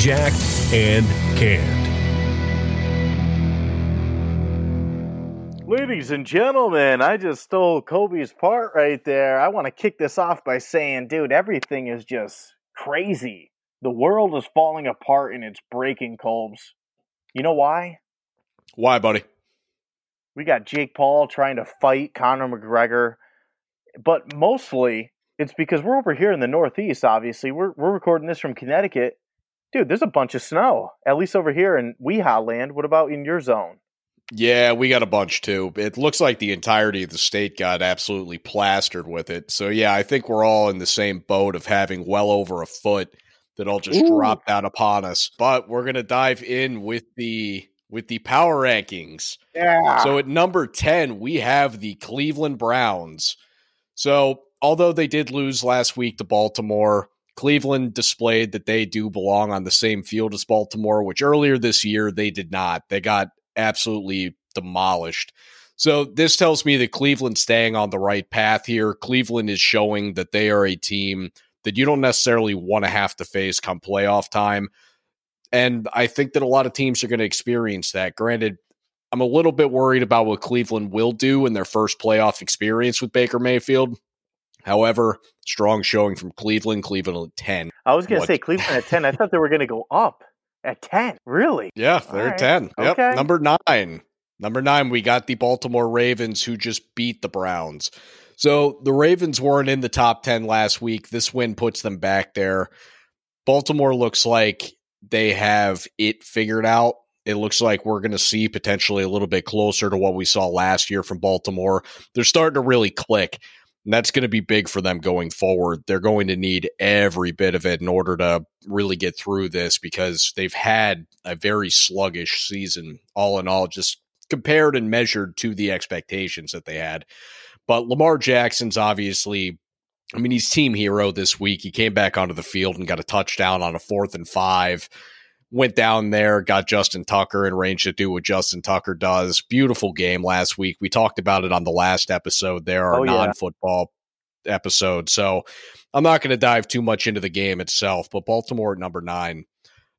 Jack, and Canned. Ladies and gentlemen, I just stole Kobe's part right there. I want to kick this off by saying, dude, everything is just crazy. The world is falling apart and it's breaking, Colbs. You know why? Why, buddy? We got Jake Paul trying to fight Conor McGregor, but mostly it's because we're over here in the Northeast. Obviously, we're we're recording this from Connecticut, dude. There's a bunch of snow, at least over here in Weha land. What about in your zone? Yeah, we got a bunch too. It looks like the entirety of the state got absolutely plastered with it. So yeah, I think we're all in the same boat of having well over a foot that all just Ooh. dropped out upon us. But we're gonna dive in with the with the power rankings. Yeah. So at number 10, we have the Cleveland Browns. So although they did lose last week to Baltimore, Cleveland displayed that they do belong on the same field as Baltimore, which earlier this year they did not. They got absolutely demolished. So this tells me that Cleveland's staying on the right path here. Cleveland is showing that they are a team that you don't necessarily want to have to face come playoff time. And I think that a lot of teams are going to experience that. Granted, I'm a little bit worried about what Cleveland will do in their first playoff experience with Baker Mayfield. However, strong showing from Cleveland. Cleveland at 10. I was going to say Cleveland at 10. I thought they were going to go up at 10. Really? Yeah, they're right. 10. Yep. Okay. Number nine. Number nine, we got the Baltimore Ravens who just beat the Browns. So the Ravens weren't in the top 10 last week. This win puts them back there. Baltimore looks like they have it figured out. It looks like we're going to see potentially a little bit closer to what we saw last year from Baltimore. They're starting to really click. And that's going to be big for them going forward. They're going to need every bit of it in order to really get through this because they've had a very sluggish season, all in all, just compared and measured to the expectations that they had. But Lamar Jackson's obviously, I mean, he's team hero this week. He came back onto the field and got a touchdown on a fourth and five went down there, got Justin Tucker and range to do what Justin Tucker does. Beautiful game last week. We talked about it on the last episode there, our oh, yeah. non football episode. So I'm not going to dive too much into the game itself, but Baltimore at number nine.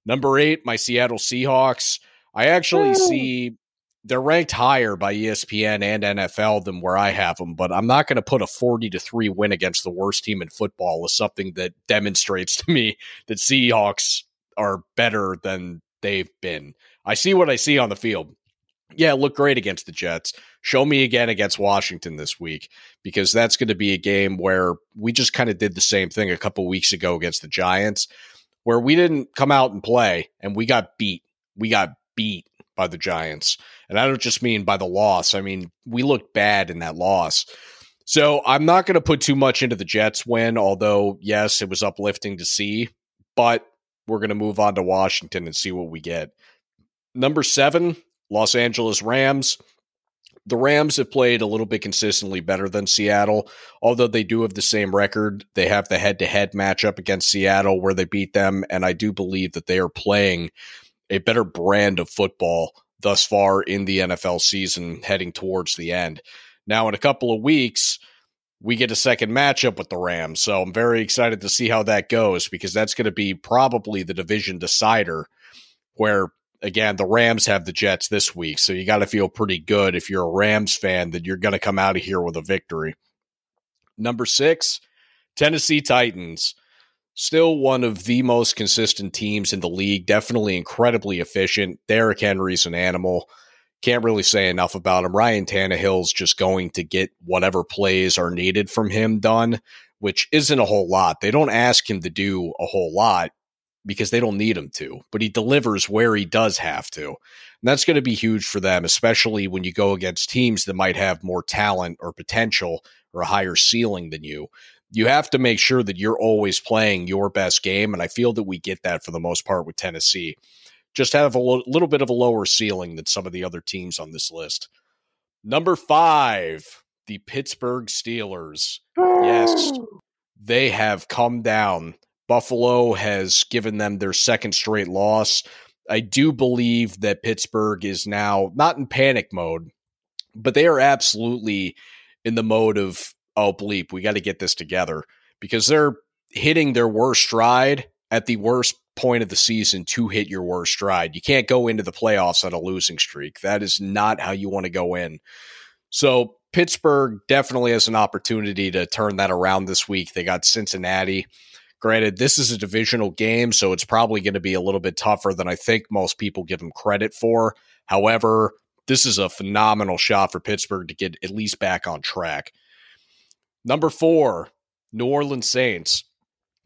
Number eight, my Seattle Seahawks. I actually Woo. see they're ranked higher by ESPN and NFL than where I have them, but I'm not going to put a 40 to 3 win against the worst team in football as something that demonstrates to me that Seahawks are better than they've been. I see what I see on the field. Yeah, look great against the Jets. Show me again against Washington this week because that's going to be a game where we just kind of did the same thing a couple weeks ago against the Giants, where we didn't come out and play and we got beat. We got beat by the Giants. And I don't just mean by the loss, I mean, we looked bad in that loss. So I'm not going to put too much into the Jets win, although, yes, it was uplifting to see. But we're going to move on to Washington and see what we get. Number seven, Los Angeles Rams. The Rams have played a little bit consistently better than Seattle, although they do have the same record. They have the head to head matchup against Seattle where they beat them, and I do believe that they are playing a better brand of football thus far in the NFL season heading towards the end. Now, in a couple of weeks, we get a second matchup with the Rams. So I'm very excited to see how that goes because that's going to be probably the division decider where again the Rams have the Jets this week. So you got to feel pretty good if you're a Rams fan that you're going to come out of here with a victory. Number 6, Tennessee Titans. Still one of the most consistent teams in the league, definitely incredibly efficient. Derrick Henry's an animal. Can't really say enough about him. Ryan Tannehill's just going to get whatever plays are needed from him done, which isn't a whole lot. They don't ask him to do a whole lot because they don't need him to, but he delivers where he does have to. And that's going to be huge for them, especially when you go against teams that might have more talent or potential or a higher ceiling than you. You have to make sure that you're always playing your best game. And I feel that we get that for the most part with Tennessee just have a lo- little bit of a lower ceiling than some of the other teams on this list. Number five, the Pittsburgh Steelers. Yes, they have come down. Buffalo has given them their second straight loss. I do believe that Pittsburgh is now not in panic mode, but they are absolutely in the mode of, oh, bleep, we got to get this together because they're hitting their worst stride at the worst point of the season to hit your worst stride. You can't go into the playoffs on a losing streak. That is not how you want to go in. So Pittsburgh definitely has an opportunity to turn that around this week. They got Cincinnati. Granted, this is a divisional game, so it's probably going to be a little bit tougher than I think most people give them credit for. However, this is a phenomenal shot for Pittsburgh to get at least back on track. Number four, New Orleans Saints.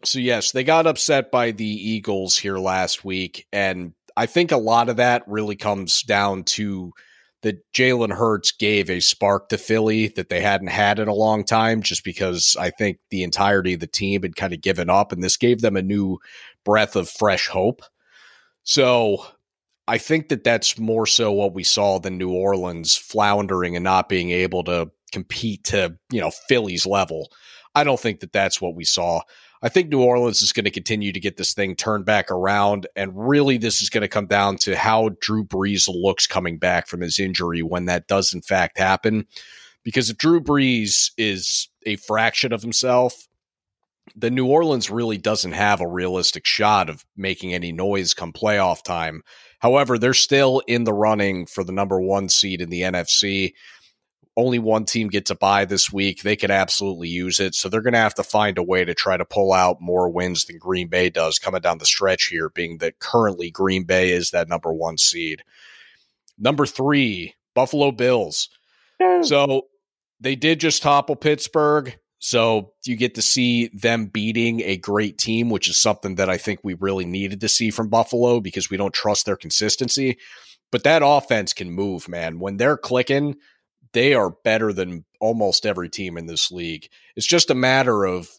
So, yes, they got upset by the Eagles here last week. And I think a lot of that really comes down to that Jalen Hurts gave a spark to Philly that they hadn't had in a long time, just because I think the entirety of the team had kind of given up, and this gave them a new breath of fresh hope. So I think that that's more so what we saw than New Orleans floundering and not being able to compete to you know Philly's level. I don't think that that's what we saw. I think New Orleans is going to continue to get this thing turned back around. And really, this is going to come down to how Drew Brees looks coming back from his injury when that does, in fact, happen. Because if Drew Brees is a fraction of himself, then New Orleans really doesn't have a realistic shot of making any noise come playoff time. However, they're still in the running for the number one seed in the NFC only one team gets a bye this week. They could absolutely use it. So they're going to have to find a way to try to pull out more wins than Green Bay does coming down the stretch here, being that currently Green Bay is that number one seed. Number three, Buffalo Bills. So they did just topple Pittsburgh. So you get to see them beating a great team, which is something that I think we really needed to see from Buffalo because we don't trust their consistency. But that offense can move, man. When they're clicking, they are better than almost every team in this league. It's just a matter of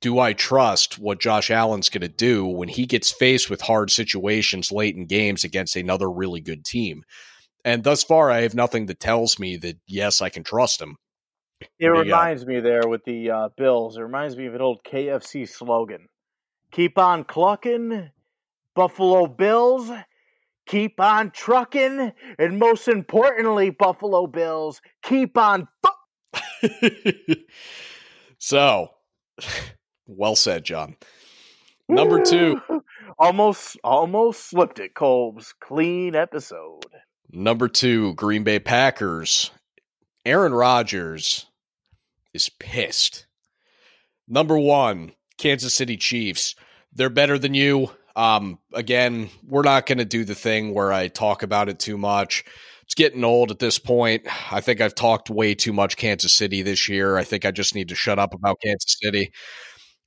do I trust what Josh Allen's going to do when he gets faced with hard situations late in games against another really good team? And thus far, I have nothing that tells me that, yes, I can trust him. It reminds me there with the uh, Bills. It reminds me of an old KFC slogan Keep on clucking, Buffalo Bills keep on trucking, and most importantly, Buffalo Bills, keep on. Fu- so, well said, John. Number two. almost, almost slipped it, Colb's. Clean episode. Number two, Green Bay Packers. Aaron Rodgers is pissed. Number one, Kansas City Chiefs. They're better than you. Um, again, we're not going to do the thing where I talk about it too much. It's getting old at this point. I think I've talked way too much Kansas City this year. I think I just need to shut up about Kansas City.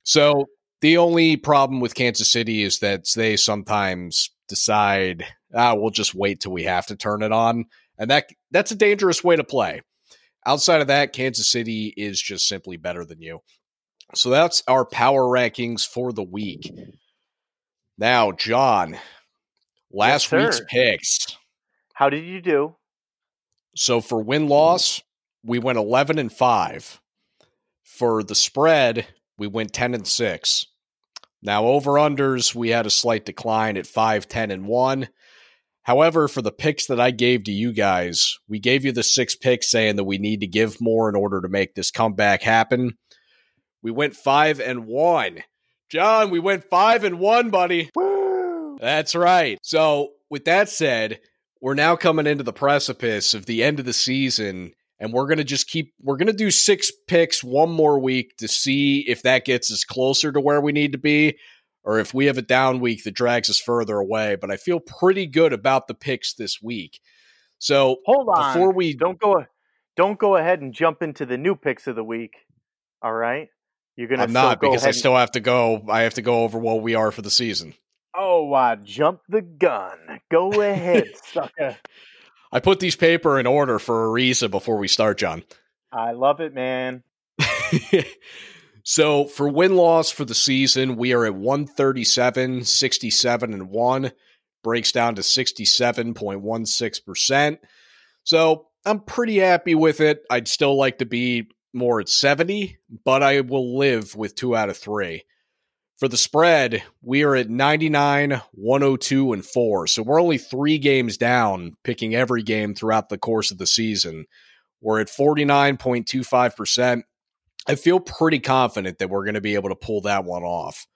So the only problem with Kansas City is that they sometimes decide, ah, we'll just wait till we have to turn it on. And that that's a dangerous way to play. Outside of that, Kansas City is just simply better than you. So that's our power rankings for the week. Now, John, last yes, week's picks. How did you do? So for win loss, we went 11 and 5. For the spread, we went 10 and 6. Now, over unders, we had a slight decline at 5, 10, and 1. However, for the picks that I gave to you guys, we gave you the six picks saying that we need to give more in order to make this comeback happen. We went 5 and 1. John, we went five and one, buddy. Woo! That's right. So, with that said, we're now coming into the precipice of the end of the season, and we're going to just keep, we're going to do six picks one more week to see if that gets us closer to where we need to be or if we have a down week that drags us further away. But I feel pretty good about the picks this week. So, hold on. Before we don't go, don't go ahead and jump into the new picks of the week. All right. You're gonna. I'm not because I still have to go. I have to go over what we are for the season. Oh, I jumped the gun. Go ahead, sucker. I put these paper in order for a reason before we start, John. I love it, man. so for win loss for the season, we are at 137, 67, and 1. Breaks down to 67.16%. So I'm pretty happy with it. I'd still like to be more at 70, but I will live with two out of three. For the spread, we are at 99, 102, and 4. So we're only three games down, picking every game throughout the course of the season. We're at 49.25%. I feel pretty confident that we're going to be able to pull that one off.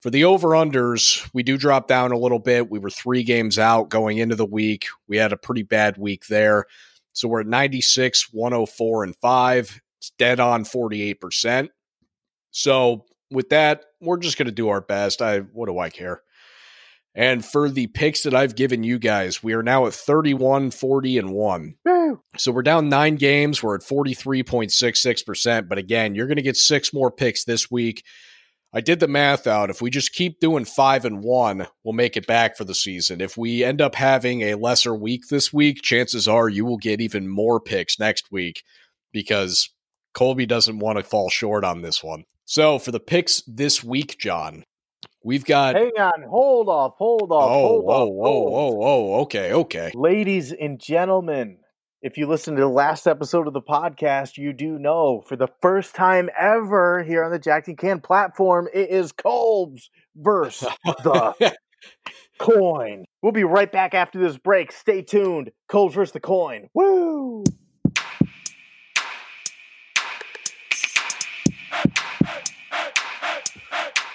For the over unders, we do drop down a little bit. We were three games out going into the week. We had a pretty bad week there. So we're at 96, 104, and 5. It's dead on 48%. So with that, we're just going to do our best. I what do I care? And for the picks that I've given you guys, we are now at 31, 40, and 1. Woo. So we're down nine games. We're at 43.66%. But again, you're going to get six more picks this week. I did the math out. If we just keep doing five and one, we'll make it back for the season. If we end up having a lesser week this week, chances are you will get even more picks next week because Colby doesn't want to fall short on this one. So for the picks this week, John, we've got. Hang on, hold off, hold off, oh, hold oh, off. Oh, oh, oh, okay, okay. Ladies and gentlemen, if you listen to the last episode of the podcast, you do know for the first time ever here on the Jacked and Can platform, it is Colb's versus the coin. We'll be right back after this break. Stay tuned. Colb's versus the coin. Woo!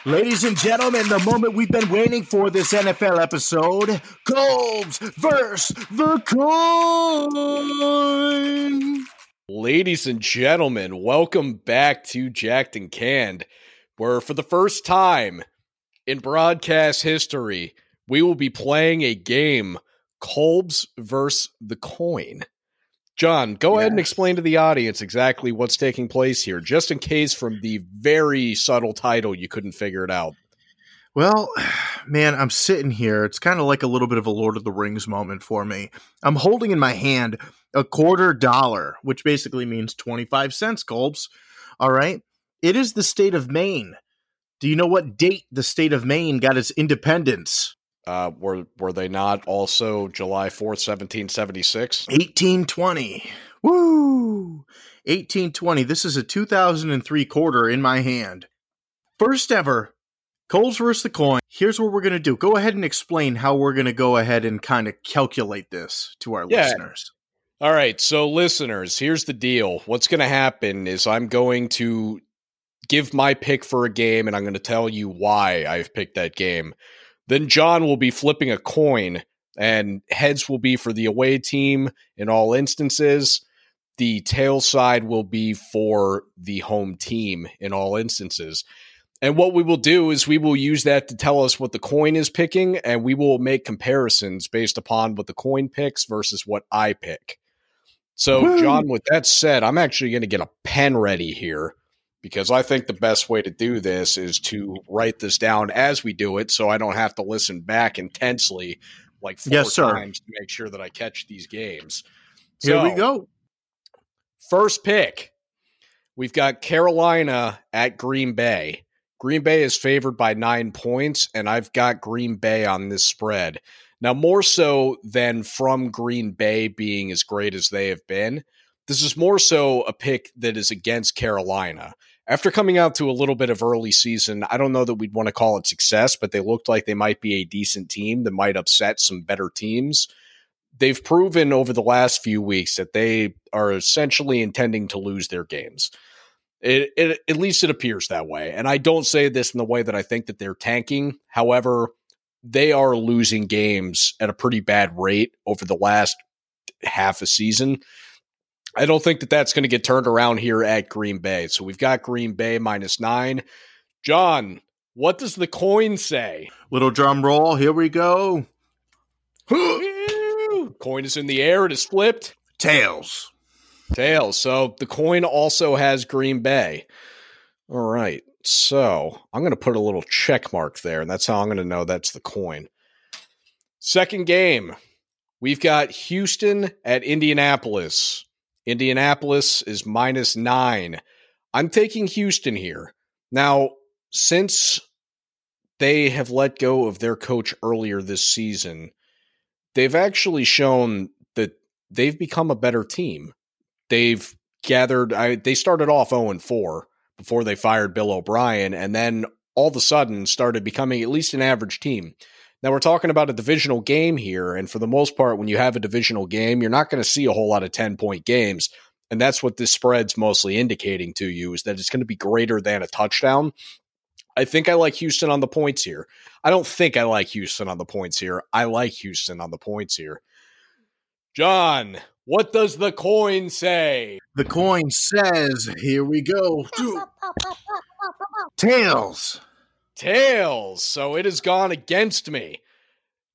Ladies and gentlemen, the moment we've been waiting for this NFL episode Colb's versus the coin. Ladies and gentlemen, welcome back to Jacked and Canned, where for the first time in broadcast history, we will be playing a game Colb's versus the coin. John, go ahead and explain to the audience exactly what's taking place here, just in case from the very subtle title you couldn't figure it out. Well, man, I'm sitting here. It's kind of like a little bit of a Lord of the Rings moment for me. I'm holding in my hand a quarter dollar, which basically means 25 cents, Colbs. All right. It is the state of Maine. Do you know what date the state of Maine got its independence? Uh, were were they not also July fourth, seventeen seventy six? Eighteen twenty. Woo! Eighteen twenty. This is a two thousand and three quarter in my hand. First ever. Colbs versus the coin. Here's what we're gonna do. Go ahead and explain how we're gonna go ahead and kind of calculate this to our yeah. listeners. All right, so listeners, here's the deal. What's going to happen is I'm going to give my pick for a game and I'm going to tell you why I've picked that game. Then John will be flipping a coin, and heads will be for the away team in all instances. The tail side will be for the home team in all instances. And what we will do is we will use that to tell us what the coin is picking, and we will make comparisons based upon what the coin picks versus what I pick. So, Woo! John, with that said, I'm actually going to get a pen ready here because I think the best way to do this is to write this down as we do it so I don't have to listen back intensely like four yes, times to make sure that I catch these games. Here so, we go. First pick. We've got Carolina at Green Bay. Green Bay is favored by nine points, and I've got Green Bay on this spread. Now, more so than from Green Bay being as great as they have been, this is more so a pick that is against Carolina after coming out to a little bit of early season, I don't know that we'd want to call it success, but they looked like they might be a decent team that might upset some better teams. They've proven over the last few weeks that they are essentially intending to lose their games. It, it, at least it appears that way. And I don't say this in the way that I think that they're tanking. However, they are losing games at a pretty bad rate over the last half a season. I don't think that that's going to get turned around here at Green Bay. So we've got Green Bay minus nine. John, what does the coin say? Little drum roll. Here we go. coin is in the air. It is flipped. Tails. Tails. So the coin also has Green Bay. All right. So I'm going to put a little check mark there, and that's how I'm going to know that's the coin. Second game, we've got Houston at Indianapolis. Indianapolis is minus nine. I'm taking Houston here. Now, since they have let go of their coach earlier this season, they've actually shown that they've become a better team. They've gathered, I, they started off 0 4 before they fired Bill O'Brien, and then all of a sudden started becoming at least an average team. Now we're talking about a divisional game here, and for the most part, when you have a divisional game, you're not going to see a whole lot of 10 point games. And that's what this spread's mostly indicating to you is that it's going to be greater than a touchdown. I think I like Houston on the points here. I don't think I like Houston on the points here. I like Houston on the points here. John, what does the coin say? The coin says, here we go. Tails. Tails. So it has gone against me.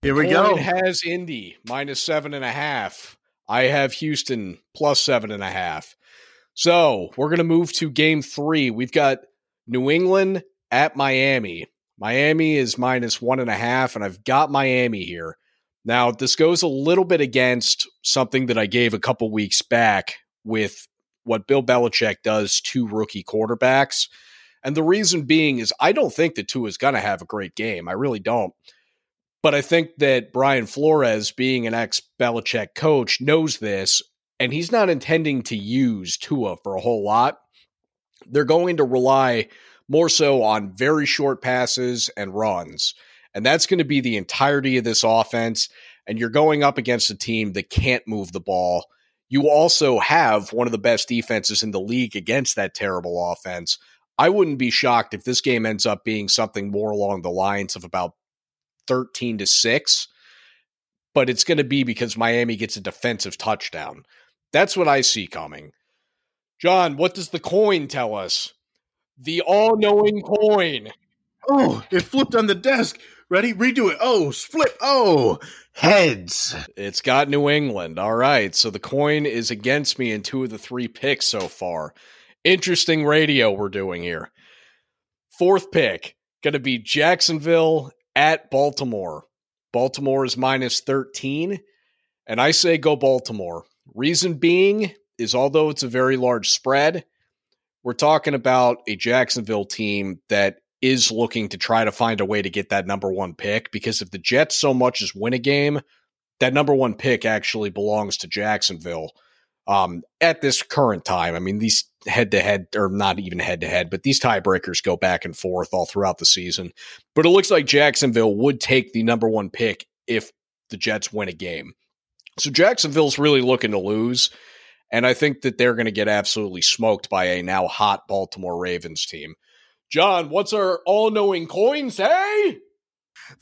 Here we go. It has Indy minus seven and a half. I have Houston plus seven and a half. So we're going to move to game three. We've got New England at Miami. Miami is minus one and a half, and I've got Miami here. Now, this goes a little bit against something that I gave a couple weeks back with what Bill Belichick does to rookie quarterbacks. And the reason being is I don't think that Tua is going to have a great game. I really don't. But I think that Brian Flores, being an ex Belichick coach, knows this, and he's not intending to use Tua for a whole lot. They're going to rely more so on very short passes and runs. And that's going to be the entirety of this offense. And you're going up against a team that can't move the ball. You also have one of the best defenses in the league against that terrible offense. I wouldn't be shocked if this game ends up being something more along the lines of about 13 to 6, but it's going to be because Miami gets a defensive touchdown. That's what I see coming. John, what does the coin tell us? The all knowing coin. Oh, it flipped on the desk. Ready? Redo it. Oh, split. Oh, heads. It's got New England. All right. So the coin is against me in two of the three picks so far. Interesting radio we're doing here. Fourth pick, going to be Jacksonville at Baltimore. Baltimore is minus 13. And I say go Baltimore. Reason being is although it's a very large spread, we're talking about a Jacksonville team that is looking to try to find a way to get that number one pick because if the Jets so much as win a game, that number one pick actually belongs to Jacksonville um, at this current time. I mean, these head to head, or not even head to head, but these tiebreakers go back and forth all throughout the season. But it looks like Jacksonville would take the number one pick if the Jets win a game. So Jacksonville's really looking to lose. And I think that they're going to get absolutely smoked by a now hot Baltimore Ravens team. John, what's our all knowing coin say?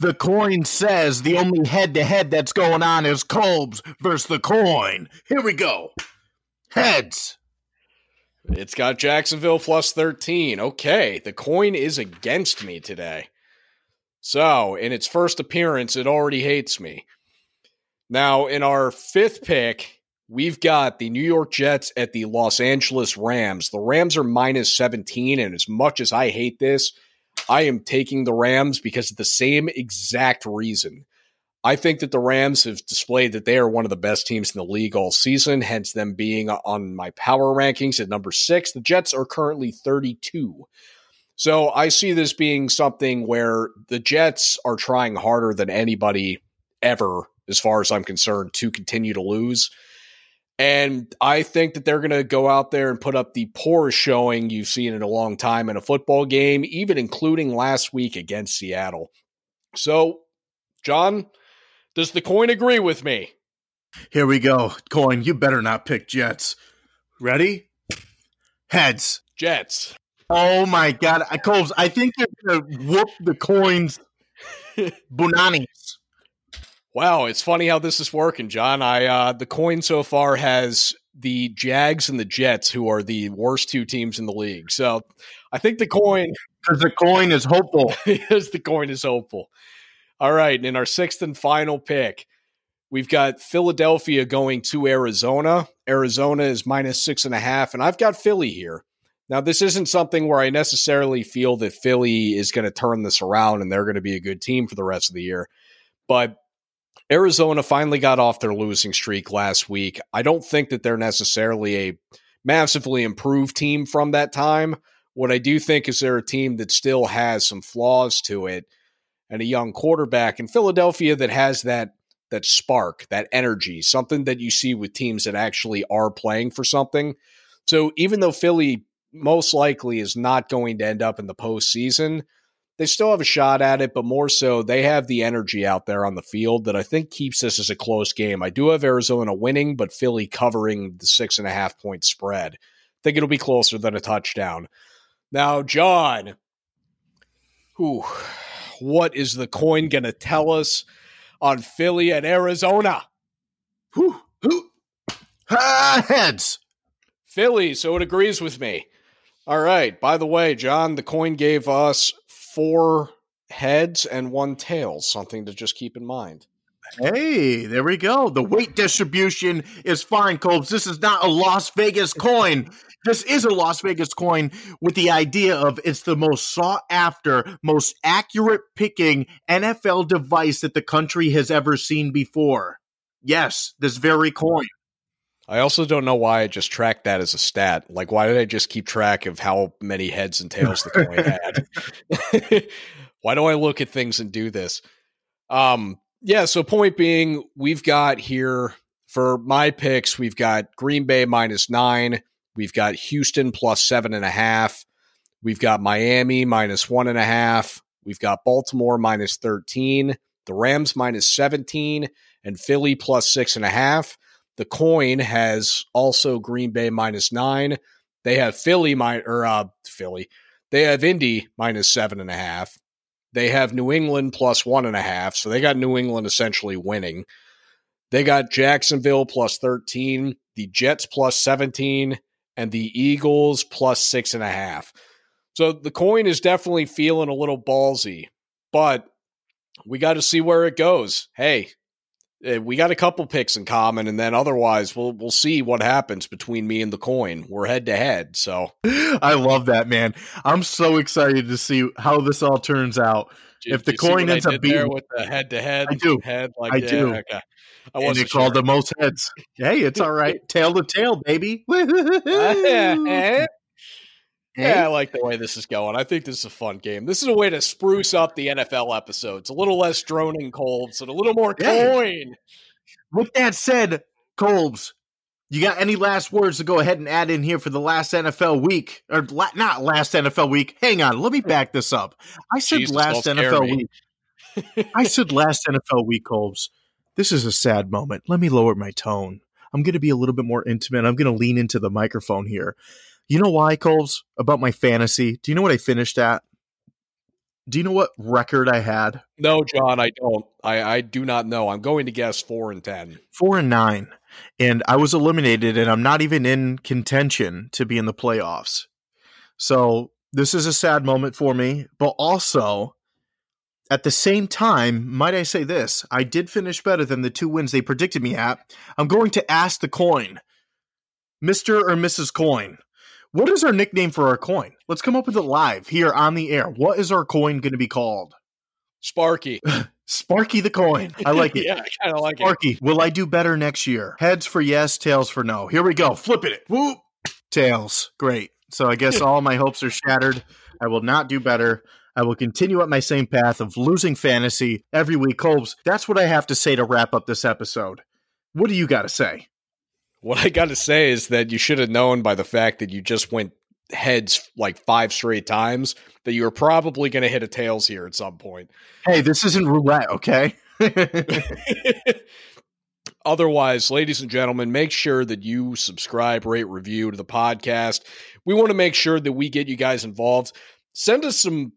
The coin says the only head to head that's going on is Colbs versus the coin. Here we go. Heads. It's got Jacksonville plus 13. Okay, the coin is against me today. So, in its first appearance, it already hates me. Now, in our fifth pick, we've got the New York Jets at the Los Angeles Rams. The Rams are minus 17, and as much as I hate this, I am taking the Rams because of the same exact reason. I think that the Rams have displayed that they are one of the best teams in the league all season, hence them being on my power rankings at number six. The Jets are currently 32. So I see this being something where the Jets are trying harder than anybody ever, as far as I'm concerned, to continue to lose. And I think that they're going to go out there and put up the poorest showing you've seen in a long time in a football game, even including last week against Seattle. So, John, does the coin agree with me? Here we go. Coin, you better not pick Jets. Ready? Heads. Jets. Oh my God. I, Colbs, I think they're going to whoop the coins. Bunanis. Wow, it's funny how this is working, John. I uh, the coin so far has the Jags and the Jets, who are the worst two teams in the league. So I think the coin because the coin is hopeful. Because the coin is hopeful. All right, in our sixth and final pick, we've got Philadelphia going to Arizona. Arizona is minus six and a half, and I've got Philly here. Now, this isn't something where I necessarily feel that Philly is going to turn this around and they're going to be a good team for the rest of the year. But Arizona finally got off their losing streak last week. I don't think that they're necessarily a massively improved team from that time. What I do think is they're a team that still has some flaws to it and a young quarterback in Philadelphia that has that that spark, that energy, something that you see with teams that actually are playing for something. So even though Philly most likely is not going to end up in the postseason, they still have a shot at it, but more so, they have the energy out there on the field that I think keeps this as a close game. I do have Arizona winning, but Philly covering the six and a half point spread. I think it'll be closer than a touchdown. Now, John, Ooh, what is the coin going to tell us on Philly and Arizona? Whew, whew. Ah, heads. Philly, so it agrees with me. All right. By the way, John, the coin gave us four heads and one tail, something to just keep in mind. Hey, there we go. The weight distribution is fine, Colbs. This is not a Las Vegas coin. This is a Las Vegas coin with the idea of it's the most sought after, most accurate picking NFL device that the country has ever seen before. Yes, this very coin. I also don't know why I just tracked that as a stat. Like, why did I just keep track of how many heads and tails the coin had? why do I look at things and do this? Um, yeah, so point being, we've got here for my picks, we've got Green Bay minus nine, we've got Houston plus seven and a half, we've got Miami minus one and a half, we've got Baltimore minus 13, the Rams minus 17, and Philly plus six and a half. The coin has also Green Bay minus nine. They have Philly minus or uh, Philly. They have Indy minus seven and a half. They have New England plus one and a half, so they got New England essentially winning. They got Jacksonville plus 13, the Jets plus 17, and the Eagles plus six and a half. So the coin is definitely feeling a little ballsy, but we got to see where it goes. Hey, Uh, we got a couple picks in common, and then otherwise we'll we'll see what happens between me and the coin. We're head to head, so I love that man. I'm so excited to see how this all turns out. Did, if the coin ends up being with the head to head, I do. Head like I yeah, do. Okay. I and wasn't it called the most heads. Hey, it's all right. tail to tail, baby. yeah, yeah, I like the way this is going. I think this is a fun game. This is a way to spruce up the NFL episodes. A little less droning Colbs and a little more Yeah. coin. With that said, Colbs, you got any last words to go ahead and add in here for the last NFL week? Or la- not last NFL week. Hang on, let me hmm. back this up. I said Jesus, last NFL week. I said last NFL week, Colbs. This is a sad moment. Let me lower my tone. I'm going to be a little bit more intimate. I'm going to lean into the microphone here. You know why, Colbs? About my fantasy. Do you know what I finished at? Do you know what record I had? No, John, I don't. I, I do not know. I'm going to guess four and ten. four and nine, and I was eliminated, and I'm not even in contention to be in the playoffs. So this is a sad moment for me, but also at the same time, might I say this? I did finish better than the two wins they predicted me at. I'm going to ask the coin, Mister or Mrs. Coin. What is our nickname for our coin? Let's come up with it live here on the air. What is our coin going to be called? Sparky. Sparky the coin. I like it. yeah, I kind of like it. Sparky, will I do better next year? Heads for yes, tails for no. Here we go. Flipping it. Whoop. Tails. Great. So I guess all my hopes are shattered. I will not do better. I will continue up my same path of losing fantasy every week. Colbs, that's what I have to say to wrap up this episode. What do you got to say? What I got to say is that you should have known by the fact that you just went heads like five straight times that you were probably going to hit a tails here at some point. Hey, this isn't roulette, okay? Otherwise, ladies and gentlemen, make sure that you subscribe, rate, review to the podcast. We want to make sure that we get you guys involved. Send us some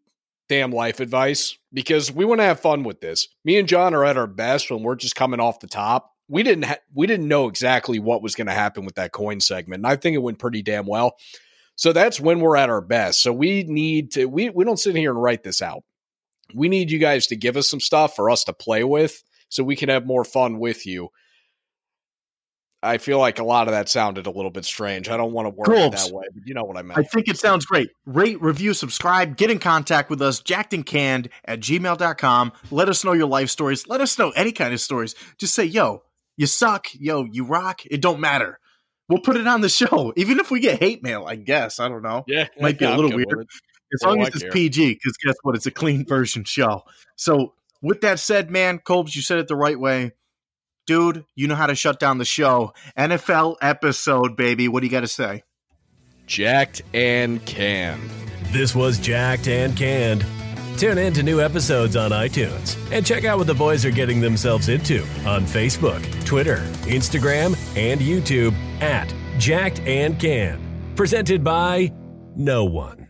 damn life advice because we want to have fun with this. Me and John are at our best when we're just coming off the top. We didn't ha- we didn't know exactly what was going to happen with that coin segment, and I think it went pretty damn well. So that's when we're at our best. So we need to we we don't sit here and write this out. We need you guys to give us some stuff for us to play with so we can have more fun with you. I feel like a lot of that sounded a little bit strange. I don't want to word it that way, but you know what I meant. I think it sounds great. Rate, review, subscribe, get in contact with us, jackedandcanned at gmail.com. Let us know your life stories. Let us know any kind of stories. Just say, yo, you suck. Yo, you rock. It don't matter. We'll put it on the show. Even if we get hate mail, I guess. I don't know. yeah, Might be a I'm little weird. As long oh, I as it's care. PG, because guess what? It's a clean version show. So, with that said, man, Colbs, you said it the right way. Dude, you know how to shut down the show. NFL episode, baby. What do you got to say? Jacked and canned. This was Jacked and Canned. Tune in to new episodes on iTunes and check out what the boys are getting themselves into on Facebook, Twitter, Instagram, and YouTube at Jacked and Canned. Presented by no one.